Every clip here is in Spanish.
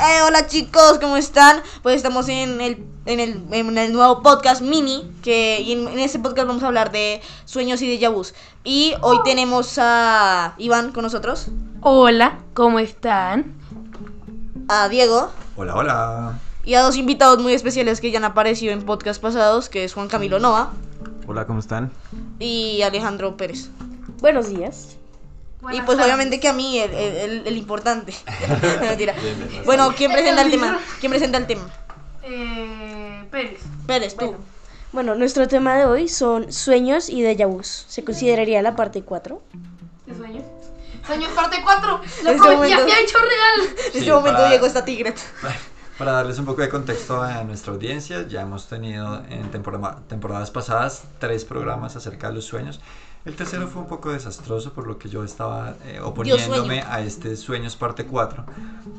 Eh, hola chicos, ¿cómo están? Pues estamos en el, en el, en el nuevo podcast mini, que y en, en este podcast vamos a hablar de sueños y de vus. Y hoy tenemos a Iván con nosotros, Hola, ¿cómo están? a Diego Hola, hola. y a dos invitados muy especiales que ya han aparecido en podcast pasados, que es Juan Camilo Nova Hola, ¿cómo están? y Alejandro Pérez. Buenos días. Y pues obviamente que a mí el, el- el- el importante. Mentira. Bueno, ¿quién presenta el tema? ¿Quién presenta el tema? Eh, Pérez. Pérez, tú. Bueno, nuestro tema de hoy son sueños y déjà vus. Se consideraría la parte 4. ¿Qué sueño? Sueños parte 4. Este Lo prometí, momento- había hecho real. En Sí, este momento para- llegó esta tigre. Para darles un poco de contexto a nuestra audiencia, ya hemos tenido en temporada- temporadas pasadas tres programas acerca de los sueños. El tercero fue un poco desastroso, por lo que yo estaba eh, oponiéndome a este Sueños parte 4.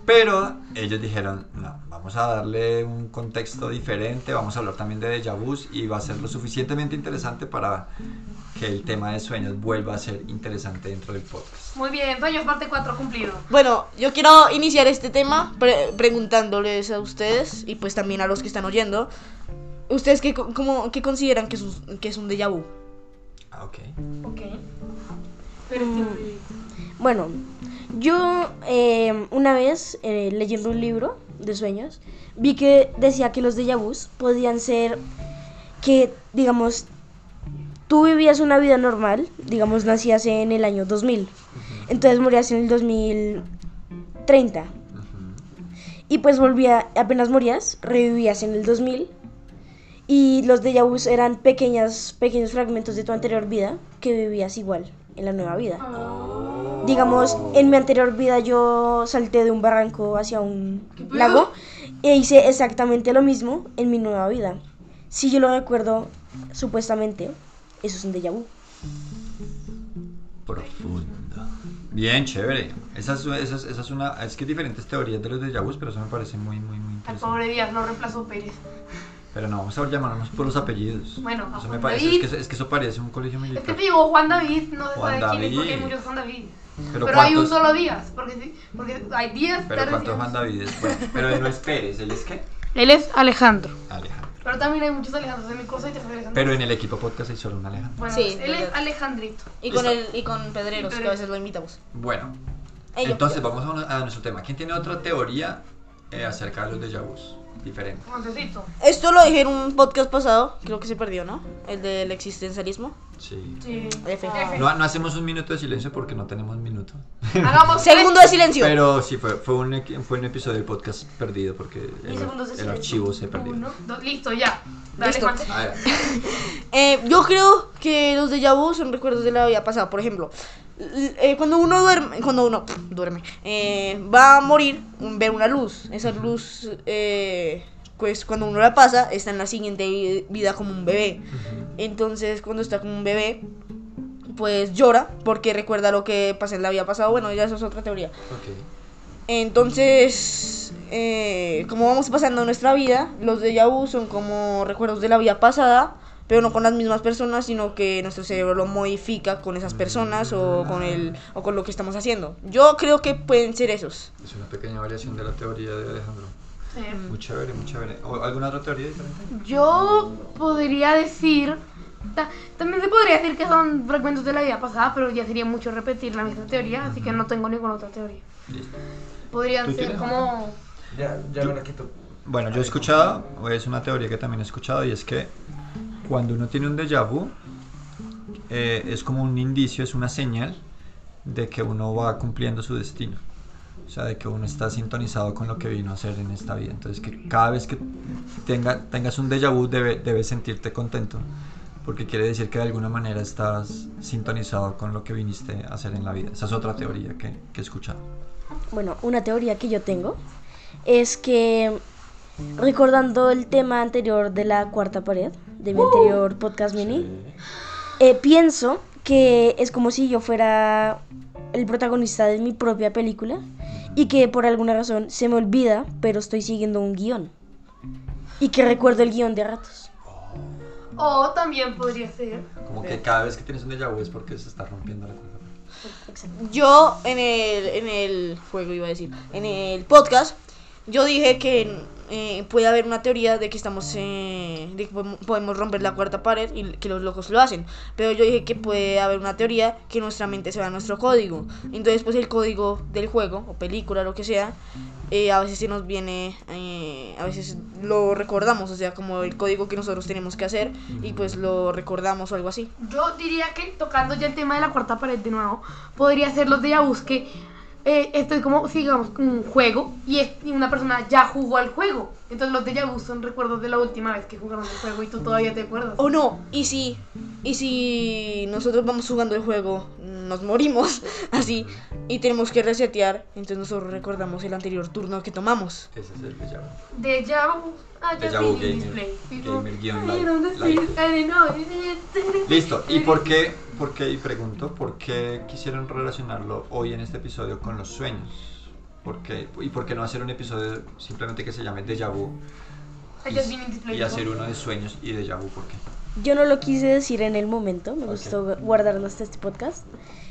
Pero ellos dijeron, no, vamos a darle un contexto diferente, vamos a hablar también de déjà vus y va a ser lo suficientemente interesante para que el tema de sueños vuelva a ser interesante dentro del podcast. Muy bien, sueños parte 4 cumplido. Bueno, yo quiero iniciar este tema pre- preguntándoles a ustedes y pues también a los que están oyendo. ¿Ustedes qué, cómo- qué consideran que es, un, que es un déjà vu? Ah, ok. Ok. Pero Bueno, yo eh, una vez eh, leyendo un libro de sueños, vi que decía que los déjà vus podían ser que, digamos, tú vivías una vida normal, digamos, nacías en el año 2000, entonces morías en el 2030. Ujú. Y pues volvía, apenas morías, revivías en el 2000. Y los déjà vus eran pequeñas, pequeños fragmentos de tu anterior vida que vivías igual en la nueva vida. Digamos, en mi anterior vida yo salté de un barranco hacia un lago e hice exactamente lo mismo en mi nueva vida. Si yo lo recuerdo, supuestamente, eso es un déjà vu. Profundo. Bien, chévere. Esa es, esa es, esa es una. Es que hay diferentes teorías de los déjà vus, pero eso me parece muy, muy, muy Al interesante. pobre Díaz lo reemplazó Pérez. Pero no, vamos a llamarnos por los apellidos. Bueno, a eso me Juan parece. David. Es que, es que eso parece un colegio Es que militar. te digo, Juan David no se Juan sabe quién es porque hay David. muchos Juan David. Pero, Pero, hay un ¿cuántos- solo Díaz, porque, sí, porque hay Díaz. Pero Pérez, ¿cuántos. Juan David es? Bueno, pero él no es Pérez, ¿él es qué? Él es Alejandro. Alejandro. Pero también hay muchos Alejandros en mi cosa y tres Alejandros. Pero en el equipo podcast hay solo un Alejandro. Bueno, Sí, él es. Alejandrito. Y con, el, y con Pedreros, que a veces lo imitamos. Bueno, Ellos. entonces vamos a, a nuestro tema. ¿Quién tiene otra teoría eh, acerca de los déjà vus? Diferente. Esto lo dije en un podcast pasado, creo que se perdió, ¿no? El del existencialismo. Sí. Sí. F. F. No, no hacemos un minuto de silencio porque no tenemos minuto. Hagamos Segundo de silencio. Pero sí, fue, fue, un, fue un episodio del podcast perdido porque el, de archivo se perdió. Uno, dos, listo, ya. Dale, Listo. Juan. A ver, Eh, yo creo que los déjà vu son recuerdos de la vida pasada. Por ejemplo, eh, cuando uno duerme, cuando uno pff, duerme, eh, va a morir, ve una luz. Esa luz, eh, pues cuando uno la pasa, está en la siguiente vi- vida como un bebé. Entonces, cuando está como un bebé, pues llora porque recuerda lo que pasa en la vida pasada. Bueno, ya eso es otra teoría. ok. Entonces, eh, como vamos pasando nuestra vida, los déjà vu son como recuerdos de la vida pasada, pero no con las mismas personas, sino que nuestro cerebro lo modifica con esas personas o con el o con lo que estamos haciendo. Yo creo que pueden ser esos. Es una pequeña variación de la teoría de Alejandro. Sí. Muy chévere, muy chévere. ¿O ¿Alguna otra teoría diferente? Yo podría decir. ta- también se podría decir que son fragmentos de la vida pasada, pero ya sería mucho repetir la misma teoría, así que no tengo ninguna otra teoría. Listo. Podrían ¿Tú ser tienes como. Ya, ya me la quito. Bueno, yo he escuchado, es una teoría que también he escuchado, y es que cuando uno tiene un déjà vu, eh, es como un indicio, es una señal de que uno va cumpliendo su destino. O sea, de que uno está sintonizado con lo que vino a hacer en esta vida. Entonces, que cada vez que tenga, tengas un déjà vu, debe- debes sentirte contento. Porque quiere decir que de alguna manera estás sintonizado con lo que viniste a hacer en la vida. Esa es otra teoría que, que he escuchado. Bueno, una teoría que yo tengo es que, recordando el tema anterior de la cuarta pared, de mi anterior podcast mini, eh, pienso que es como si yo fuera el protagonista de mi propia película y que por alguna razón se me olvida, pero estoy siguiendo un guion. Y que recuerdo el guion de ratos. O también podría ser. Como que cada vez que tienes un déjà vu es porque se está rompiendo la cuerda. Yo en el, en el juego iba a decir, en el podcast yo dije que eh, puede haber una teoría de que estamos eh, de que podemos- romper la cuarta pared y que los locos lo hacen. Pero yo dije que puede haber una teoría que nuestra mente sea nuestro código. Entonces pues el código del juego o película lo que sea eh, a veces se nos viene eh, a veces lo recordamos o sea como el código que nosotros tenemos que hacer y pues lo recordamos o algo así. Yo diría que tocando ya el tema de la cuarta pared de nuevo, podría ser los de vus que eh, estoy como, digamos, un juego es- y una persona ya jugó al juego. Entonces los de vus son recuerdos de la última vez que jugaron el juego y tú todavía te acuerdas. O no, y si, y si nosotros vamos jugando el juego, nos morimos así y tenemos que resetear, entonces nosotros recordamos el anterior turno que tomamos. Ese es el déjà vu. Deja vu. Ah, ya gamer. display. Gamer guion don't know. Listo. ¿Y por qué, por qué, y pregunto, por qué quisieron relacionarlo hoy en este episodio con los sueños? ¿Por qué? ¿Y por qué no hacer un episodio simplemente que se llame Déjà Vu display. y hacer uno de sueños y Déjà Vu? ¿Por qué? Yo no lo quise decir en el momento, me Ok. gustó guardarlo hasta este podcast.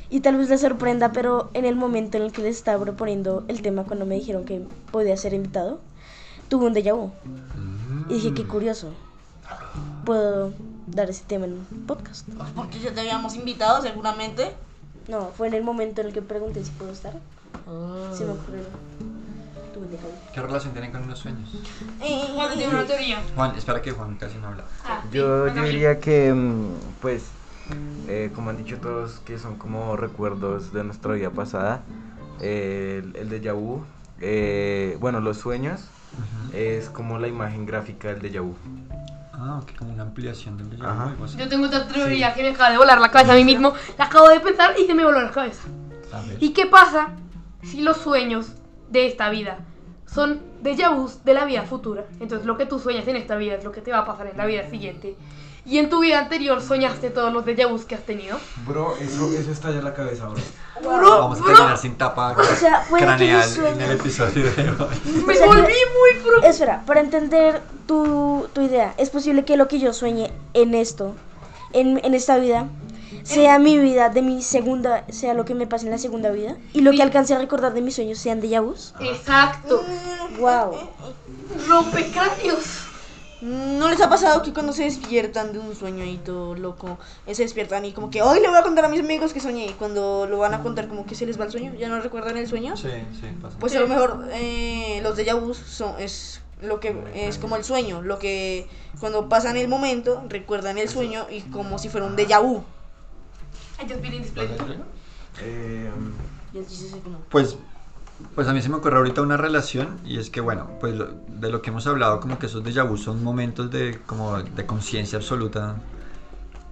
Y tal vez les sorprenda, pero en el momento en el que les estaba proponiendo el tema, cuando me dijeron que podía ser invitado, tuve un déjà vu. Y dije, qué curioso. Puedo dar ese tema en un podcast. Porque ya te habíamos invitado seguramente. No, fue en el momento en el que pregunté si puedo estar. Se me ocurrió. ¿Qué relación tienen con los sueños? Eh, Juan tiene una teoría. Juan, espera que Juan casi no habla. Ah, sí, Yo, venga, yo diría que, mm, pues, eh, como han dicho todos, que son como recuerdos de nuestra vida pasada. eh, el, el déjà vu, eh, bueno, los sueños, es como la imagen gráfica del déjà vu. Ah, ok, como una ampliación del déjà vu. Yo tengo otra teoría que me acaba de volar la cabeza a mí mismo. La acabo de pensar y se me voló la cabeza. A ver. ¿Y qué pasa si los sueños de esta vida son déjà vus de la vida futura? Entonces lo que tú sueñas en esta vida es lo que te va a pasar en la vida siguiente. Y en tu vida anterior soñaste todos los déjà vus que has tenido. Bro, eso, eso estalla en la cabeza, bro. Vamos a terminar sin tapa sea, craneal en el episodio de hoy. Me O sea, volví que- muy pro. Espera, para entender tu, tu idea, es posible que lo que yo sueñe en esto, en, en esta vida, sea mi vida de mi segunda, sea lo que me pase en la segunda vida, y lo que alcance a recordar de mis sueños sean déjà vus. Exacto. Wow. Rompecráneos. ¿No les ha pasado que cuando se despiertan de un sueño ahí todo loco, eh, se despiertan y como que hoy le voy a contar a mis amigos que soñé y cuando lo van a contar como que se les va el sueño, ya no recuerdan el sueño? Sí, sí, pasa. Pues a lo mejor eh, los déjà vus son es lo que es como el sueño, lo que cuando pasan el momento recuerdan el sueño y como si fuera un déjà vu. I just been in display. Eh, Pues, pues a mí se me ocurre ahorita una relación y es que bueno, pues lo- de lo que hemos hablado como que esos déjà vu son momentos de como de conciencia absoluta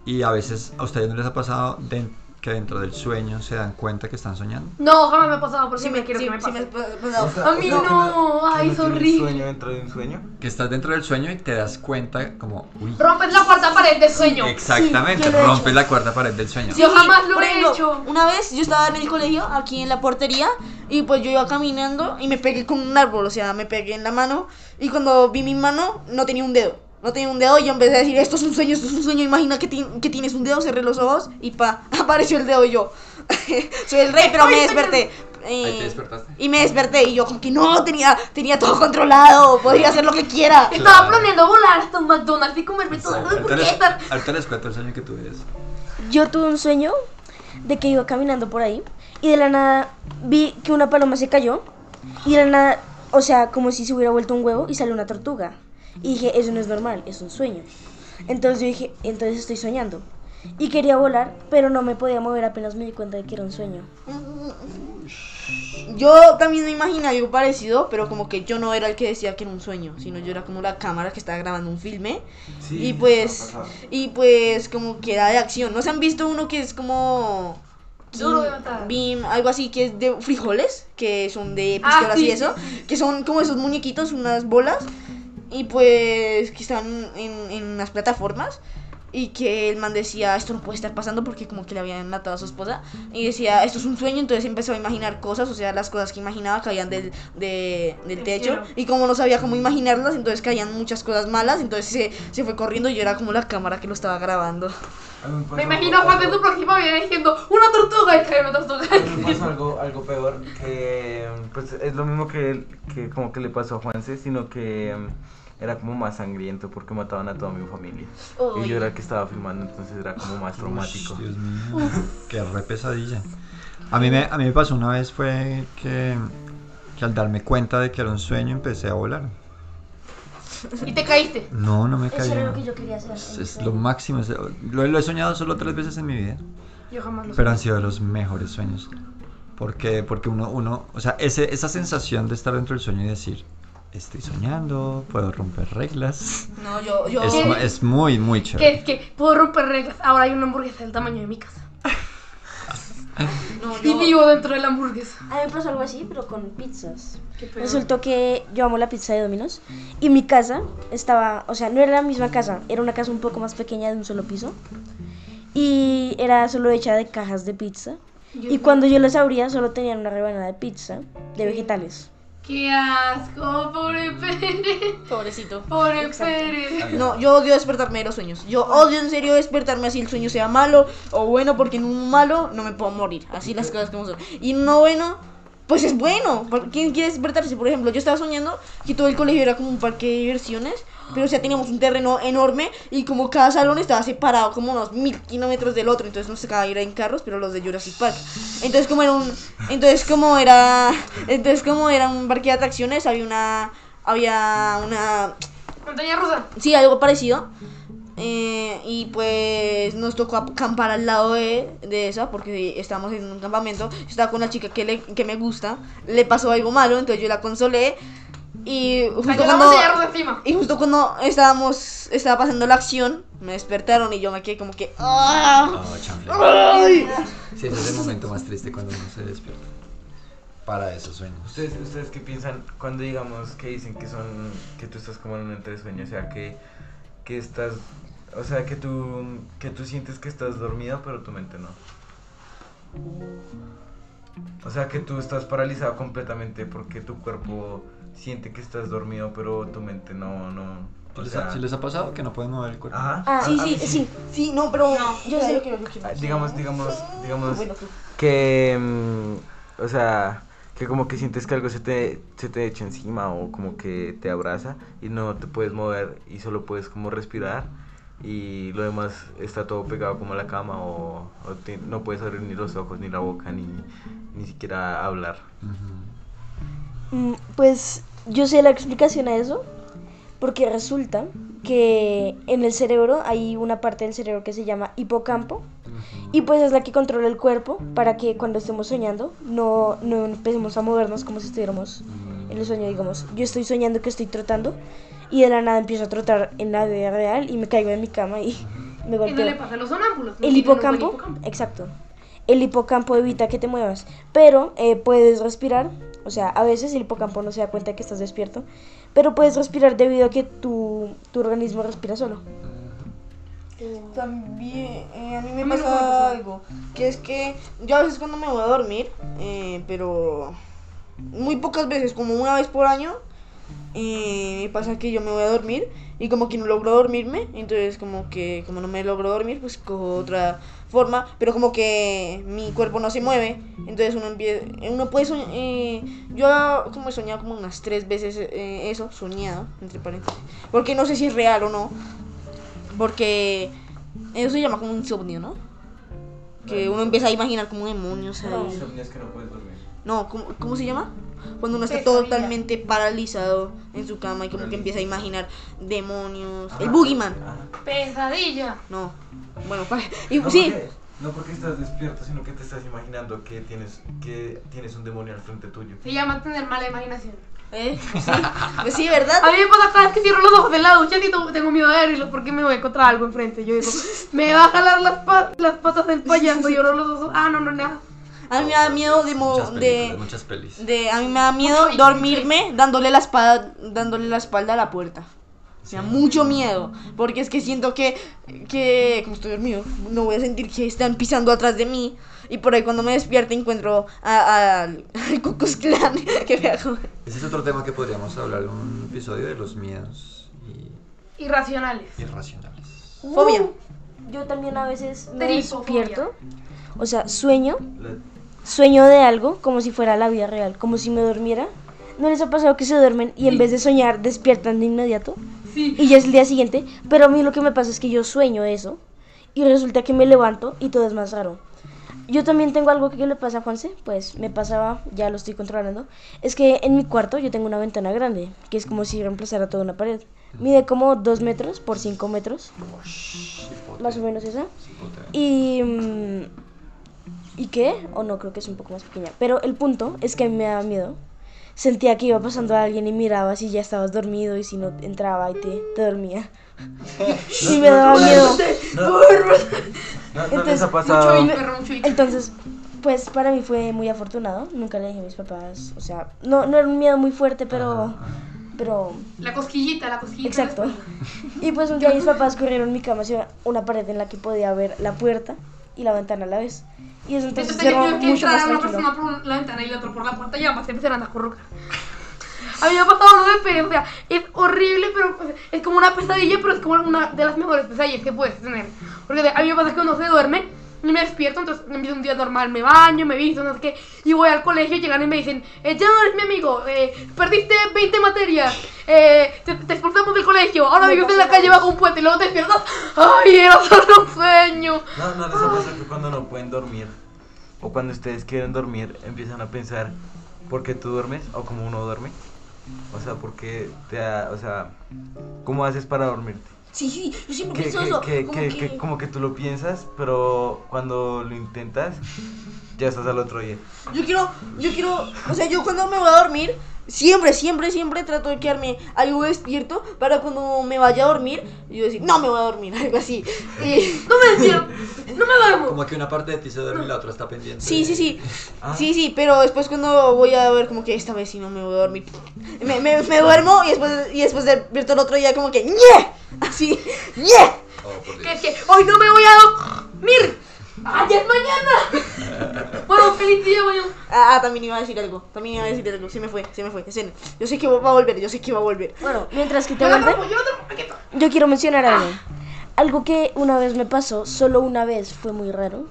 y a veces a ustedes no les ha pasado de- que dentro del sueño se dan cuenta que están soñando. No, jamás me ha pasado, pero sí, Sí me quiero sí, que me sí pase. me o sea, A mí o sea, que no, ay, es no horrible. sueño dentro de un sueño? Que estás dentro del sueño y te das cuenta como, uy, Rompes la cuarta pared del sueño. exactamente, he rompes hecho. la cuarta pared del sueño. Yo jamás lo por he ejemplo, hecho. Una vez yo estaba en el colegio, aquí en la portería, y pues yo iba caminando y me pegué con un árbol, o sea, me pegué en la mano, y cuando vi mi mano no tenía un dedo. No tenía un dedo y yo empecé a decir, esto es un sueño, esto es un sueño, imagina que, ti- que tienes un dedo, cerré los ojos y pa, apareció el dedo y yo. Soy el rey, pero me desperté. Eh, te despertaste. y me desperté y yo como que no, tenía, tenía todo controlado, podría hacer lo que quiera. Estaba planeando volar hasta un McDonald's y comerme todas las Ahorita les, hamburguesas. ahorita les cuento el sueño que tuve. eso. Yo tuve un sueño de que iba caminando por ahí y de la nada vi que una paloma se cayó y de la nada, o sea, como si se hubiera vuelto un huevo y salió una tortuga. Y dije, eso no es normal, es un sueño. Entonces yo dije, entonces estoy soñando. Y quería volar, pero no me podía mover apenas me di cuenta de que era un sueño. Yo también me imaginé algo parecido, pero como que yo no era el que decía que era un sueño, sino yo era como la cámara que estaba grabando un filme. Sí, y pues, y pues como que era de acción. ¿No se han visto uno que es como... Duro de matar. Beam, algo así que es de frijoles, que son de Ah, pistolas sí, y eso, sí, que son como esos muñequitos, unas bolas, y pues que están en, en unas plataformas. Y que el man decía, esto no puede estar pasando porque como que le habían matado a su esposa. Y decía, esto es un sueño, entonces empezó a imaginar cosas, o sea, las cosas que imaginaba caían del, de- del techo. Y como no sabía cómo imaginarlas, entonces caían muchas cosas malas. Entonces se, se fue corriendo y yo era como la cámara que lo estaba grabando. Me Me imagino a Juan de tu próxima vida diciendo una tortuga y cae una tortuga. me pasó algo, algo peor que, pues es lo mismo que, que como que le pasó a Juanse, sino que mm, era como más sangriento porque mataban a toda mi familia. Y yo era el que estaba filmando, entonces era como más traumático. Ush, Dios mío, qué re pesadilla. A mí, me, a mí me pasó una vez fue que, que al darme cuenta de que era un sueño empecé a volar. Y te caíste. No, no me Eso caí. era lo que yo quería hacer. Es, es lo máximo. es- Lo, lo he soñado solo tres veces en mi vida. Yo jamás lo Pero han sido de los mejores sueños. Porque, porque uno, uno, o sea, ese, esa sensación de estar dentro del sueño y decir, estoy soñando, puedo romper reglas. No, yo, yo. Es, es muy, muy Que chévere. es que puedo romper reglas. Ahora hay una hamburguesa del tamaño de mi casa. No, Y yo. vivo dentro de la hamburguesa. A mí me pasó algo así, pero con pizzas. Resultó que yo amo la pizza de Domino's y mi casa estaba, o sea, no era la misma casa, era una casa un poco más pequeña de un solo piso y era solo hecha de cajas de pizza. Yo- Y cuando yo las abría solo tenían una rebanada de pizza de vegetales. Qué asco, pobre Pérez. Pobrecito. Pobre Pérez. No, yo odio despertarme de los sueños. Yo odio en serio despertarme así el sueño sea malo o bueno, porque en un malo no me puedo morir. Así las cosas como son. Y en uno bueno, pues es bueno. ¿Por- ¿Quién quiere despertarse? Por ejemplo, yo estaba soñando que todo el colegio era como un parque de diversiones, pero o sea, teníamos un terreno enorme y como cada salón estaba separado como unos mil kilómetros del otro, entonces nos tocaba ir en carros, pero los de Jurassic Park. Entonces como era un, entonces como era, entonces como era un parque de atracciones, había una, había una Montaña rusa. Sí, algo parecido. Eh, y pues nos tocó acampar al lado de, de esa porque estábamos en un campamento. Yo estaba con una chica que, le, que me gusta. Le pasó algo malo, entonces yo la consolé. Y justo, cuando, y justo cuando estábamos estaba pasando la acción, me despertaron y yo me quedé como que... ¡ah! Oh. Sí, ese es el momento más triste cuando uno se despierta. Para esos sueños. ¿Ustedes, ¿Ustedes qué piensan cuando digamos que dicen que son que tú estás como en un ente de sueño? O sea, que, que estás, o sea, que tú, que tú sientes que estás dormido pero tu mente no. O sea, que tú estás paralizado completamente porque tu cuerpo siente que estás dormido pero tu mente no, no. ¿Sí O les, ha, sea, sí les ha pasado que no pueden mover el cuerpo? ajá. Ah, sí, sí, sí. Sí, no, pero... yo sé. lo que- lo que- Ah, Digamos, digamos, digamos Bueno, que, mm, o sea, que como que sientes que algo se te, se te echa encima o como que te abraza y no te puedes mover y solo puedes como respirar y lo demás está todo pegado como a la cama o, o te- no puedes abrir ni los ojos, ni la boca, ni, ni siquiera hablar. Mm, Pues yo sé la explicación a eso, porque resulta que en el cerebro hay una parte del cerebro que se llama hipocampo, y pues es la que controla el cuerpo para que cuando estemos soñando no, no empecemos a movernos como si estuviéramos en el sueño, digamos. Yo estoy soñando que estoy trotando y de la nada empiezo a trotar en la vida real y me caigo en mi cama y me ¿Qué no le golpeo. pasa a los sonámbulos? No El hipocampo, exacto. El hipocampo evita que te muevas, pero eh, puedes respirar. O sea, a veces el hipocampo no se da cuenta que estás despierto, pero puedes respirar debido a que tu, tu organismo respira solo. También eh, a mí me A mí no me pasa pasa. algo, que es que yo a veces cuando me voy a dormir, eh, pero muy pocas veces, como una vez por año, eh, me pasa que yo me voy a dormir y como que no logro dormirme, entonces como que como no me logro dormir, pues cojo otra forma, pero como que mi cuerpo no se mueve, entonces uno empieza, uno puede soñar, yo como he soñado como unas tres veces eh, eso, soñado, entre paréntesis, porque no sé si es real o no, porque eso se llama como un insomnio, ¿no? Que uno empieza a imaginar como demonios ahí. Insomnio es que no puedes dormir. No, ¿cómo, cómo se llama? Cuando uno está totalmente paralizado en su cama y como que empieza a imaginar demonios. El Ajá. boogeyman. Ajá. Pesadilla. No. Bueno, pa- y, No sí. porque, no porque estás despierto, sino que te estás imaginando que tienes, que tienes un demonio al frente tuyo. Se llama tener mala imaginación. ¿Eh? Sí. Pues sí, ¿verdad? A mí me pasa cada vez que cierro los ojos en la ducha y tengo- miedo de abrirlos porque me voy a encontrar algo enfrente. Yo digo, me va a jalar las, pa- las patas del payaso y los ojos. Ah, no, no, nada. A mí me da miedo de, mo- Muchas de, muchas pelis. de a mí me da miedo Mucho dormirme dándole la espalda dándole la espalda a la puerta. Me da mucho miedo, porque es que siento que, que, como estoy dormido, no voy a sentir que están pisando atrás de mí. Y por ahí cuando me despierto encuentro a- a- al Klux Klan que me hago. Ese es otro tema que podríamos hablar en un episodio de los miedos y Irracionales. irracionales. Fobia. Yo también a veces me despierto, o sea, sueño La- sueño de algo como si fuera la vida real, como si me durmiera. ¿No les ha pasado que se duermen y en vez de soñar despiertan de inmediato? Sí. Y ya es el día siguiente, pero a mí lo que me pasa es que yo sueño eso y resulta que me levanto y todo es más raro. Yo también tengo algo que le pasa a Juanse, pues me pasaba, ya lo estoy controlando, es que en mi cuarto yo tengo una ventana grande, que es como si reemplazara toda una pared. Mide como 2 metros por 5 metros, más o menos esa. Y... mm, ¿Y qué? O no, creo que es un poco más pequeña. Pero el punto es que a mí me daba miedo. Sentía que iba pasando a alguien y miraba si ya estabas dormido y si no entraba y te, te dormía. y me daba miedo. ¿No, ¿no les Entonces. Entonces, pues para mí fue muy afortunado. Nunca le dije a mis papás. O sea, no, no era un miedo muy fuerte, pero... Pero... La cosquillita, la cosquillita. Exacto. Y pues un día mis papás corrieron mi cama hacia una pared en la que podía ver la puerta y la ventana a la vez. Y eso entonces tenía que mucho más entrar una tranquilo. persona por la ventana y la otra por la puerta y ambas se empezaron a acurrucar. A mí me ha pasado o sea, es horrible, pero es como una pesadilla, pero es como una de las mejores pesadillas que puedes tener. Porque a mí me pasa que uno se duerme y me despierto, entonces empiezo un día normal, me baño, me visto, no sé qué, y voy al colegio y llegan y me dicen, eh, ya no eres mi amigo, eh, perdiste 20 materias, eh, te, te expulsamos del colegio, ahora Me vives en la pasa calle bajo un puente y luego te despiertas, ay, era solo un sueño. No, no les ha pasado que cuando no pueden dormir o cuando ustedes quieren dormir empiezan a pensar por qué tú duermes o cómo uno duerme. O sea, porque te da, o sea, ¿cómo haces para dormirte? Sí, sí, yo siempre Que, pienso que, eso. que, como que- que- que como que tú lo piensas, pero cuando lo intentas, ya estás al otro día. Yo quiero, yo quiero, o sea, yo cuando me voy a dormir, siempre, siempre, siempre trato de quedarme algo despierto para cuando me vaya a dormir, yo decir, no me voy a dormir, algo así. Y- No me despierto, no me duermo. Como que una parte de ti se duerme y la otra está pendiente. sí, sí, sí, Ah. sí, sí, pero después cuando voy a ver como que esta vez sí no me voy a dormir, me, me, me duermo y después, y después despierto el otro día como que, ¡ñe! Así, ¡ñe! Oh, Que que hoy no me voy a dormir. ¡Ah, ya es mañana! bueno, feliz día, mañana. Ah, ah, también iba a decir algo, también iba a decir algo, se me fue, se me fue, escena. Yo sé que va a volver, yo sé que va a volver. Bueno, mientras que te Yo vuelve, atrapo, yo yo quiero mencionar algo. Algo que una vez me pasó, solo una vez fue muy raro.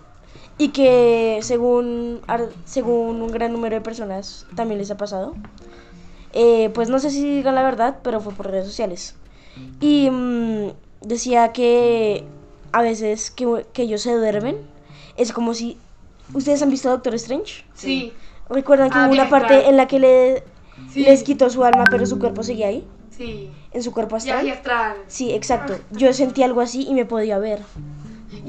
Y que según, según un gran número de personas también les ha pasado. Eh, pues no sé si digan la verdad, pero fue por redes sociales. Y mm, decía que a veces que, que ellos se duermen. Es como si... ¿Ustedes han visto Doctor Strange? Sí, ¿Recuerdan que Ah, hubo una bien, parte claro. en la que le, sí. les quitó su alma, pero su cuerpo seguía ahí? Sí. En su cuerpo astral. Viaje astral. Sí, exacto. Yo sentí algo así y me podía ver.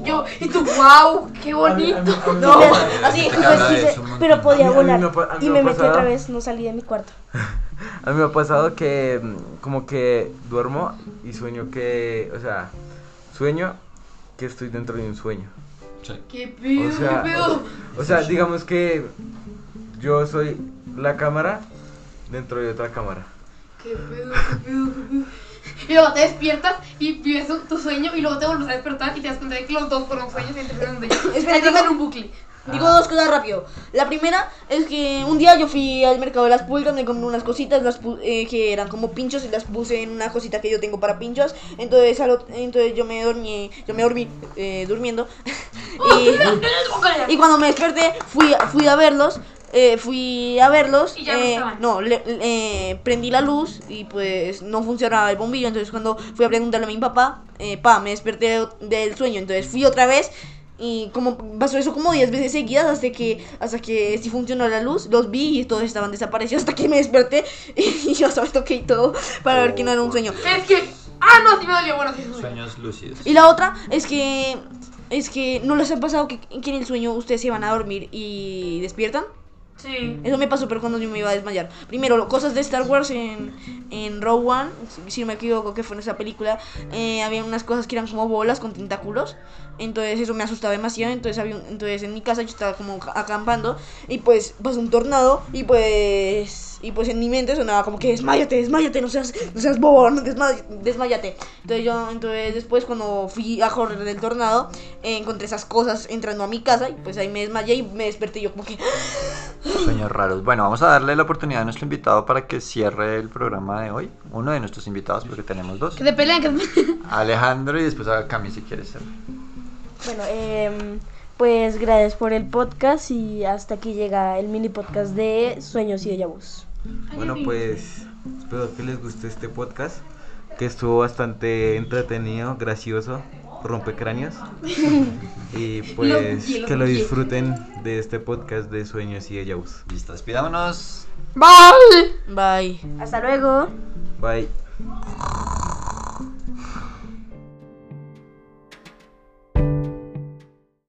Yo, y tú, wow, qué bonito. No, Pero- así, Pues eso pero podía mí- volar. me ha y me me metí otra vez, no salí de mi cuarto. A mí me ha pasado que mm, como que duermo y sueño que, o sea, sueño que estoy dentro de un sueño. Sí. Qué pedo, O sea, qué pedo. O sea, digamos que yo soy la cámara dentro de otra cámara. Qué pedo, qué pedo, qué pedo. Y luego te despiertas y vives tu, sueño y luego te vuelves a despertar y te das cuenta de que los dos fueron sueños y un déjà vu. Espera, en un bucle. Digo dos cosas rápido. La primera es que un día yo fui al mercado de las pulgas, me compré unas cositas las eh, que eran como pinchos y las puse en una cosita que yo tengo para pinchos. Entonces, al entonces yo me dormí, yo me dormí eh, durmiendo. y, y cuando me desperté fui, a- fui a verlos. eh, fui a verlos. Y ya no eh, no, le- eh, prendí la luz y pues no funcionaba el bombillo. Entonces cuando fui a preguntarle a mi papá, eh, pa, me desperté del sueño. Entonces fui otra vez y como pasó eso como 10 veces seguidas hasta que hasta que sí funcionó la luz, los vi y todos estaban desaparecidos hasta que me desperté y yo sabes toqué y todo para ver que no era un sueño. Es que. Ah, no, sí me dolió. Bueno, sí. Sueños lúcidos. Y la otra es que es que no les ha pasado que, que en el sueño ustedes se van a dormir y despiertan. Sí. Eso me pasó, pero cuando yo me iba a desmayar. Primero, cosas de Star Wars en, en Rogue One, si, no me equivoco que fue en esa película, eh, había unas cosas que eran como bolas con tentáculos. Entonces eso me asustaba demasiado. Entonces, había un- entonces en mi casa yo estaba como ca- acampando y pues pasó un tornado y pues y pues en mi mente sonaba como que desmayate, desmayate, no seas, no seas bobo, no, desma- desmayate. Entonces yo, entonces después cuando fui a correr del tornado, eh, encontré esas cosas entrando a mi casa y pues ahí me desmayé y me desperté yo como que... Sueños raros. Bueno, vamos a darle la oportunidad a nuestro invitado para que cierre el programa de hoy. Uno de nuestros invitados, porque tenemos dos. Que te pelean, que te Alejandro y después a Cami si quieres ser. Bueno, em, Pues gracias por el podcast y hasta aquí llega el mini podcast de Sueños y de Vus. Bueno, pues espero que les guste este podcast, que estuvo bastante entretenido, gracioso, rompecráneos. y pues Lo- que lo disfruten de este podcast de Sueños y de Yabus. Listo, despidámonos. Bye. Bye. Hasta luego. Bye.